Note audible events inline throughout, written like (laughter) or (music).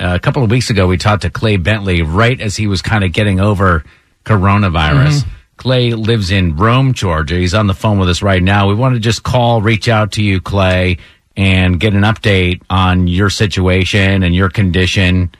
A couple of weeks ago, we talked to Clay Bentley right as he was kind of getting over coronavirus. Mm-hmm. Clay lives in Rome, Georgia. He's on the phone with us right now. We want to just call, reach out to you, Clay, and get an update on your situation and your condition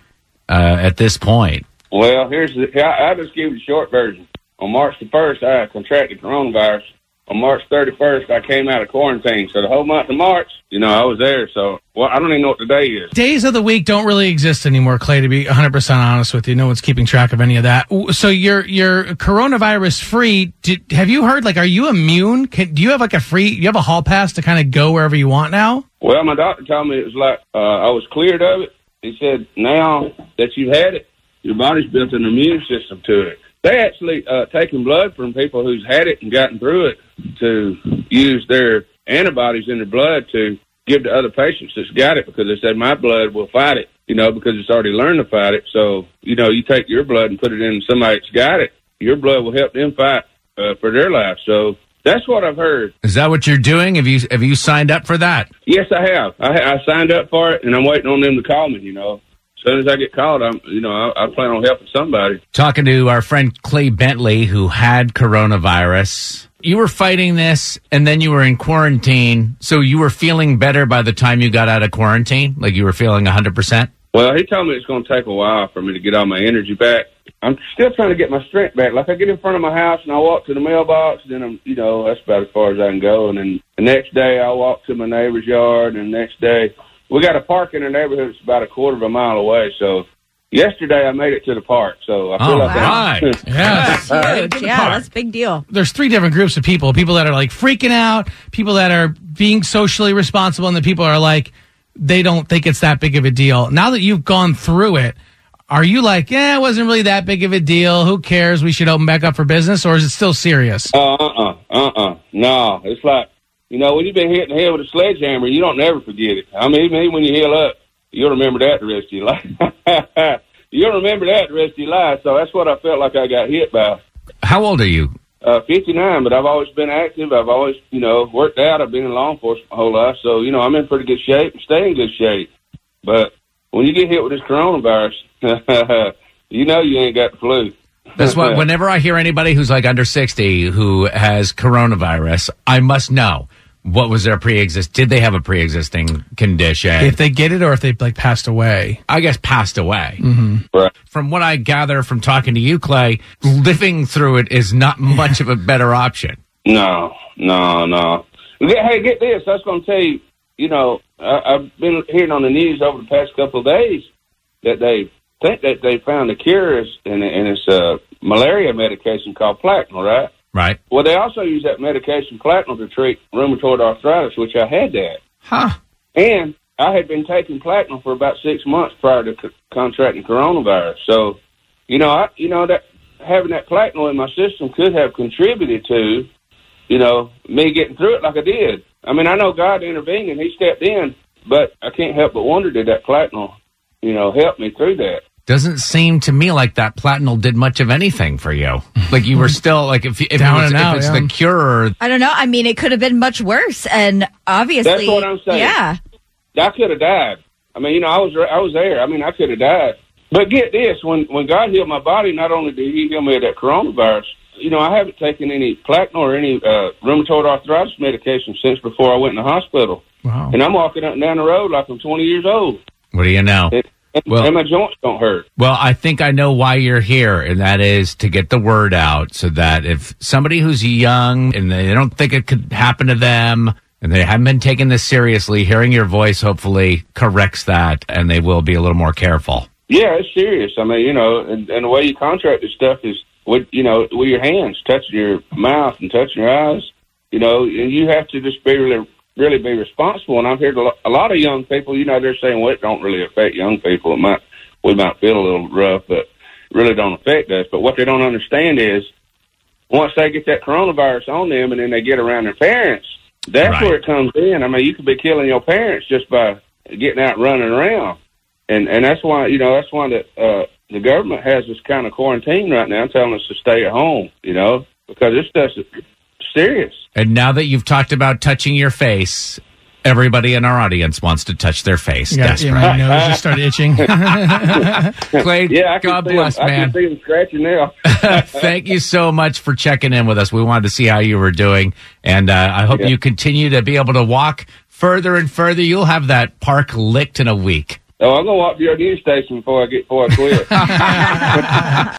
uh, at this point. Well, here's the. I, I just give you the short version. On March the first, I contracted coronavirus. On March 31st, I came out of quarantine. So the whole month of March, you know, I was there. So well, I don't even know what the day is. Days of the week don't really exist anymore, Clay. To be 100 percent honest with you, no one's keeping track of any of that. So you're you're coronavirus free. Did, have you heard? Like, are you immune? Can, do you have like a free? You have a hall pass to kind of go wherever you want now? Well, my doctor told me it was like uh, I was cleared of it. He said now that you've had it, your body's built an immune system to it. They actually uh, taken blood from people who's had it and gotten through it to use their antibodies in their blood to give to other patients that's got it because they said my blood will fight it, you know, because it's already learned to fight it. So, you know, you take your blood and put it in somebody that's got it, your blood will help them fight uh, for their life. So that's what I've heard. Is that what you're doing? Have you have you signed up for that? Yes, I have. I, I signed up for it, and I'm waiting on them to call me. You know, soon as I get called, I'm you know I, I plan on helping somebody. Talking to our friend Clay Bentley, who had coronavirus. You were fighting this, and then you were in quarantine. So you were feeling better by the time you got out of quarantine, like you were feeling 100. percent Well, he told me it's going to take a while for me to get all my energy back. I'm still trying to get my strength back. Like I get in front of my house and I walk to the mailbox, then I'm, you know, that's about as far as I can go. And then the next day I walk to my neighbor's yard, and the next day we got a park in our neighborhood that's about a quarter of a mile away. So yesterday I made it to the park. So I feel All like I'm- Yes. (laughs) Huge. Yeah, that's a big deal. There's three different groups of people: people that are like freaking out, people that are being socially responsible, and the people are like they don't think it's that big of a deal. Now that you've gone through it. Are you like, yeah, it wasn't really that big of a deal. Who cares? We should open back up for business, or is it still serious? Uh uh uh uh. No, it's like you know when you've been hit in the head with a sledgehammer, you don't never forget it. I mean, even when you heal up, you'll remember that the rest of your life. (laughs) you'll remember that the rest of your life. So that's what I felt like I got hit by. How old are you? Uh, 59, but I've always been active. I've always, you know, worked out. I've been in law enforcement my whole life, so you know I'm in pretty good shape and stay in good shape. But when you get hit with this coronavirus, (laughs) you know you ain't got the flu. That's what. (laughs) Whenever I hear anybody who's like under sixty who has coronavirus, I must know what was their pre-exist. Did they have a pre-existing condition? If they get it, or if they like passed away. I guess passed away. Mm-hmm. Right. From what I gather from talking to you, Clay, living through it is not much of a better option. No, no, no. Hey, get this. I was going to tell you. You know, I, I've been hearing on the news over the past couple of days that they think that they found a cure, is- and, and it's a malaria medication called Plaquenil, right? Right. Well, they also use that medication Plaquenil to treat rheumatoid arthritis, which I had that. Huh. And I had been taking Plaquenil for about six months prior to c- contracting coronavirus. So, you know, I, you know that having that Plaquenil in my system could have contributed to, you know, me getting through it like I did. I mean, I know God intervened and He stepped in, but I can't help but wonder did that Plaquenil, you know, help me through that? Doesn't seem to me like that platinum did much of anything for you. Like you were (laughs) still like if if, Down it was, and out, if it's yeah. the cure. I don't know. I mean, it could have been much worse, and obviously, That's what I'm saying. Yeah, I could have died. I mean, you know, I was I was there. I mean, I could have died. But get this: when when God healed my body, not only did He heal me of that coronavirus, you know, I haven't taken any Plaquenil or any uh, rheumatoid arthritis medication since before I went in the hospital. Wow. And I'm walking up and down the road like I'm 20 years old, What do you know? And, Well- and my joints don't hurt. Well, I think I know why you're here, and that is to get the word out so that if somebody who's young and they don't think it could happen to them and they haven't been taking this seriously, hearing your voice hopefully corrects that and they will be a little more careful. Yeah, it's serious. I mean, you know, and, and the way you contract this stuff is with you know with your hands, touching your mouth and touching your eyes. You know, and you have to just be really, really be responsible. And I've heard a a lot of young people. You know, they're saying, "Well, it don't really affect young people. It might we might feel a little rough, but really don't affect us. But what they don't understand is once they get that coronavirus on them and then they get around their parents, that's Right. where it comes in. I mean, you could be killing your parents just by getting out running around. And and that's why, you know, that's why the uh the government has this kind of quarantine right now telling us to stay at home, you know, because this stuff's serious. And now that you've talked about touching your face, everybody in our audience wants to touch their face. Yeah, Desperate. my nose just started itching. (laughs) (laughs) Clay, Yeah, I can God see bless, them, I can see them scratching now. (laughs) Thank you so much for checking in with us. We wanted to see how you were doing, and uh, I hope Yeah. you continue to be able to walk further and further. You'll have that park licked in a week. Oh, I'm gonna walk to your news station before I get before I quit.